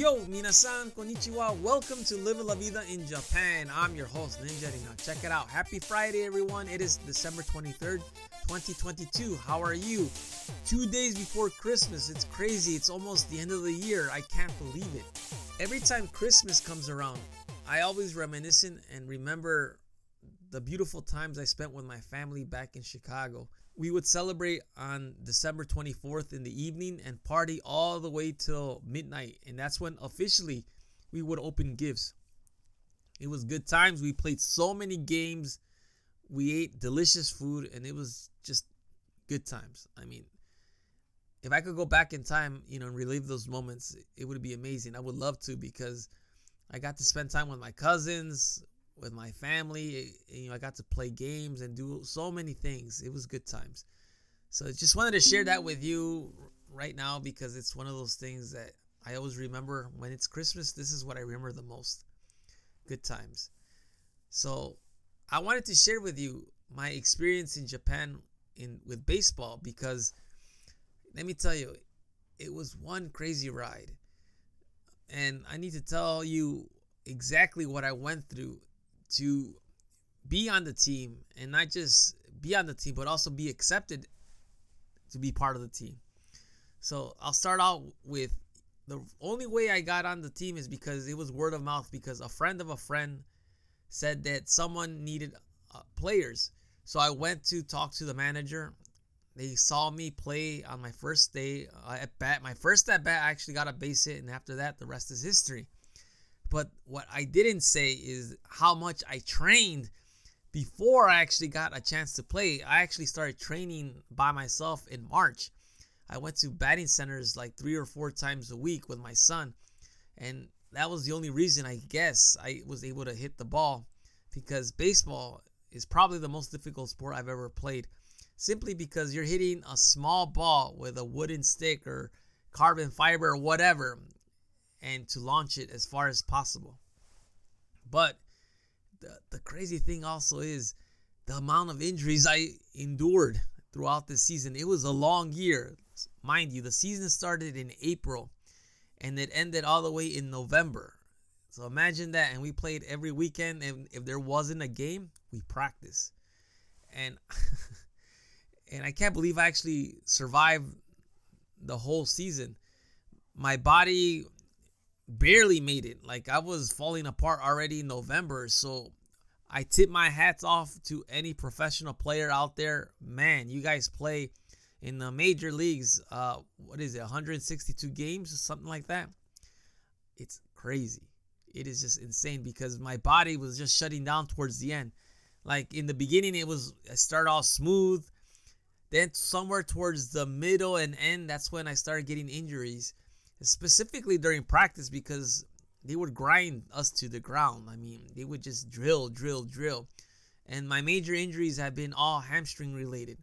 Yo, minasan, konnichiwa. Welcome to Live La Vida in Japan. I'm your host, Ninja Rina. Check it out. Happy Friday, everyone. It is December 23rd, 2022. How are you? Two days before Christmas. It's crazy. It's almost the end of the year. I can't believe it. Every time Christmas comes around, I always reminisce and remember the beautiful times I spent with my family back in Chicago we would celebrate on December 24th in the evening and party all the way till midnight. And that's when officially we would open gifts. It was good times. We played so many games. We ate delicious food and it was just good times. I mean, if I could go back in time, you know, and relive those moments, it would be amazing. I would love to because I got to spend time with my cousins with my family. Eh, you know, I got to play games and do so many things. It was good times. So I just wanted to share that with you right now because it's one of those things that I always remember when it's Christmas. This is what I remember the most. Good times. So I wanted to share with you my experience in Japan in with baseball because let me tell you, it was one crazy ride. And I need to tell you exactly what I went through to be on the team and not just be on the team, but also be accepted to be part of the team. So I'll start out with the only way I got on the team is because it was word of mouth because a friend of a friend said that someone needed uh, players. So I went to talk to the manager. They saw me play on my first day uh, at bat. My first at bat, I actually got a base hit, and after that, the rest is history. But what I didn't say is how much I trained before I actually got a chance to play. I actually started training by myself in March. I went to batting centers like three or four times a week with my son. And that was the only reason I guess I was able to hit the ball because baseball is probably the most difficult sport I've ever played. Simply because you're hitting a small ball with a wooden stick or carbon fiber or whatever and to launch it as far as possible. But the, the crazy thing also is the amount of injuries I endured throughout this season. It was a long year. Mind you, the season started in April and it ended all the way in November. So imagine that. And we played every weekend. And if there wasn't a game, we practiced. And and I can't believe I actually survived the whole season. My body barely made it. Like I was falling apart already in November. So I tip my hats off to any professional player out there. Man, you guys play in the major leagues. Uh, what is it, 162 games or something like that? It's crazy. It is just insane because my body was just shutting down towards the end. Like in the beginning, it was I started off smooth. Then somewhere towards the middle and end, that's when I started getting injuries specifically during practice because they would grind us to the ground. I mean, they would just drill, drill, drill. And my major injuries have been all hamstring related.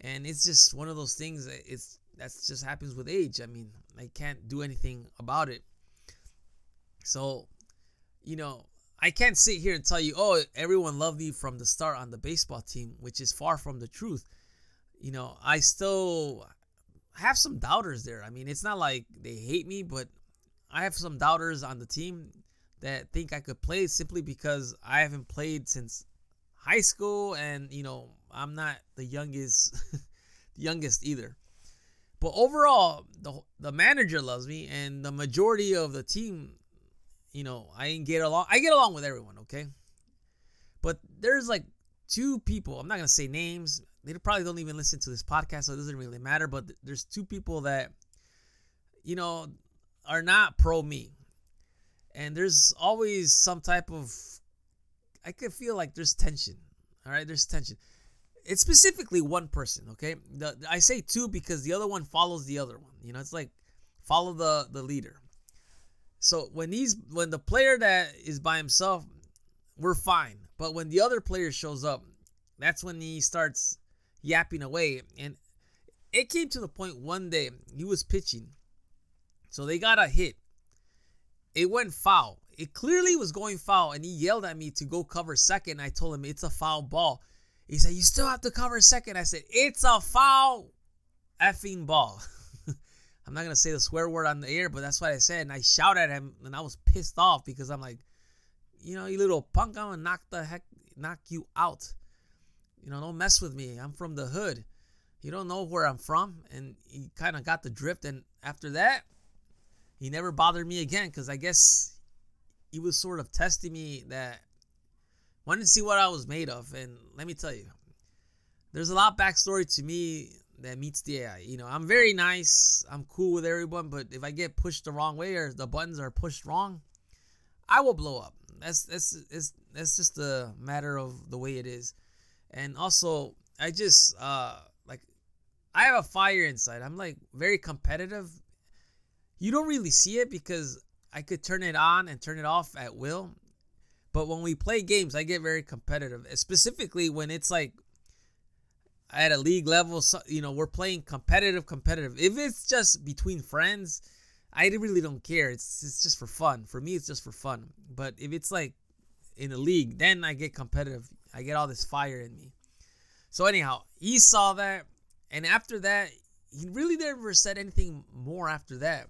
And it's just one of those things that it's that's just happens with age. I mean, I can't do anything about it. So, you know, I can't sit here and tell you, oh, everyone loved me from the start on the baseball team, which is far from the truth. You know, I still have some doubters there. I mean, it's not like they hate me, but I have some doubters on the team that think I could play simply because I haven't played since high school and, you know, I'm not the youngest the youngest either. But overall, the the manager loves me and the majority of the team, you know, I get along I get along with everyone, okay? But there's like two people, I'm not to say names, they probably don't even listen to this podcast, so it doesn't really matter. But there's two people that, you know, are not pro me, and there's always some type of, I could feel like there's tension. All right, there's tension. It's specifically one person. Okay, the, I say two because the other one follows the other one. You know, it's like follow the the leader. So when he's when the player that is by himself, we're fine. But when the other player shows up, that's when he starts yapping away. And it came to the point one day he was pitching. So they got a hit. It went foul. It clearly was going foul, and he yelled at me to go cover second. I told him it's a foul ball. He said, You still have to cover second. I said, It's a foul effing ball. I'm not gonna say the swear word on the air, but that's what I said. And I shouted at him, and I was pissed off because I'm like, you know, you little punk, I'm gonna knock the heck, knock you out. You know, don't mess with me. I'm from the hood. You don't know where I'm from, and he kind of got the drift. And after that, he never bothered me again because I guess he was sort of testing me that wanted to see what I was made of. And let me tell you, there's a lot backstory to me that meets the AI. You know, I'm very nice. I'm cool with everyone, but if I get pushed the wrong way or the buttons are pushed wrong, I will blow up. That's that's it's that's just a matter of the way it is. And also, I just uh like I have a fire inside. I'm like very competitive. You don't really see it because I could turn it on and turn it off at will. But when we play games, I get very competitive, specifically when it's like at a league level, so, you know, we're playing competitive, competitive. If it's just between friends, I really don't care. It's it's just for fun. For me, it's just for fun. But if it's like in a league, then I get competitive. I get all this fire in me. So anyhow, he saw that, and after that, he really never said anything more after that.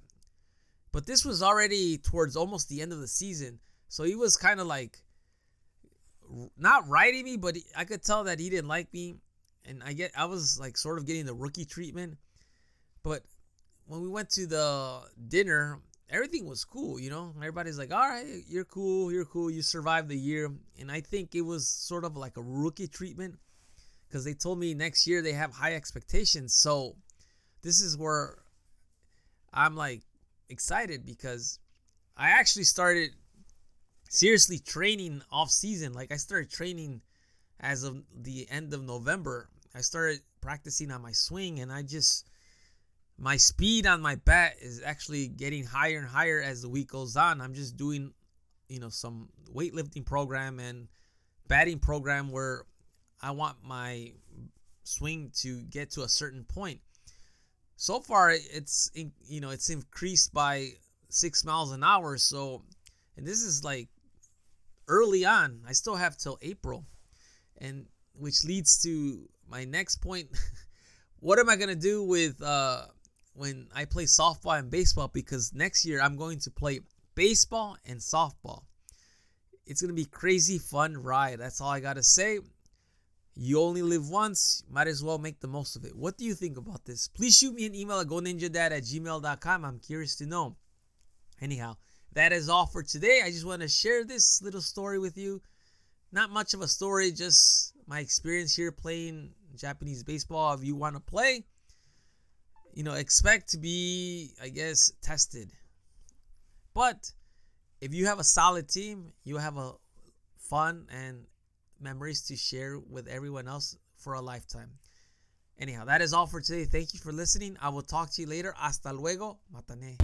But this was already towards almost the end of the season, so he was kind of like not writing me, but I could tell that he didn't like me and I get I was like sort of getting the rookie treatment. But when we went to the dinner, everything was cool, you know. Everybody's like, "All right, you're cool, you're cool, you survived the year." And I think it was sort of like a rookie treatment because they told me next year they have high expectations. So this is where I'm like excited because I actually started seriously training off season. Like I started training as of the end of November. I started practicing on my swing and I just my speed on my bat is actually getting higher and higher as the week goes on. I'm just doing you know some weightlifting program and batting program where I want my swing to get to a certain point. So far it's you know it's increased by 6 miles an hour so and this is like early on. I still have till April and which leads to my next point. what am I gonna do with uh, when I play softball and baseball? Because next year I'm going to play baseball and softball. It's gonna be crazy fun ride. That's all I gotta say. You only live once, might as well make the most of it. What do you think about this? Please shoot me an email at goninjadad at gmail.com. I'm curious to know. Anyhow, that is all for today. I just want to share this little story with you not much of a story, just my experience here playing Japanese baseball. If you want to play, you know, expect to be, I guess, tested. But if you have a solid team, you have a fun and memories to share with everyone else for a lifetime. Anyhow, that is all for today. Thank you for listening. I will talk to you later. Hasta luego. Matane.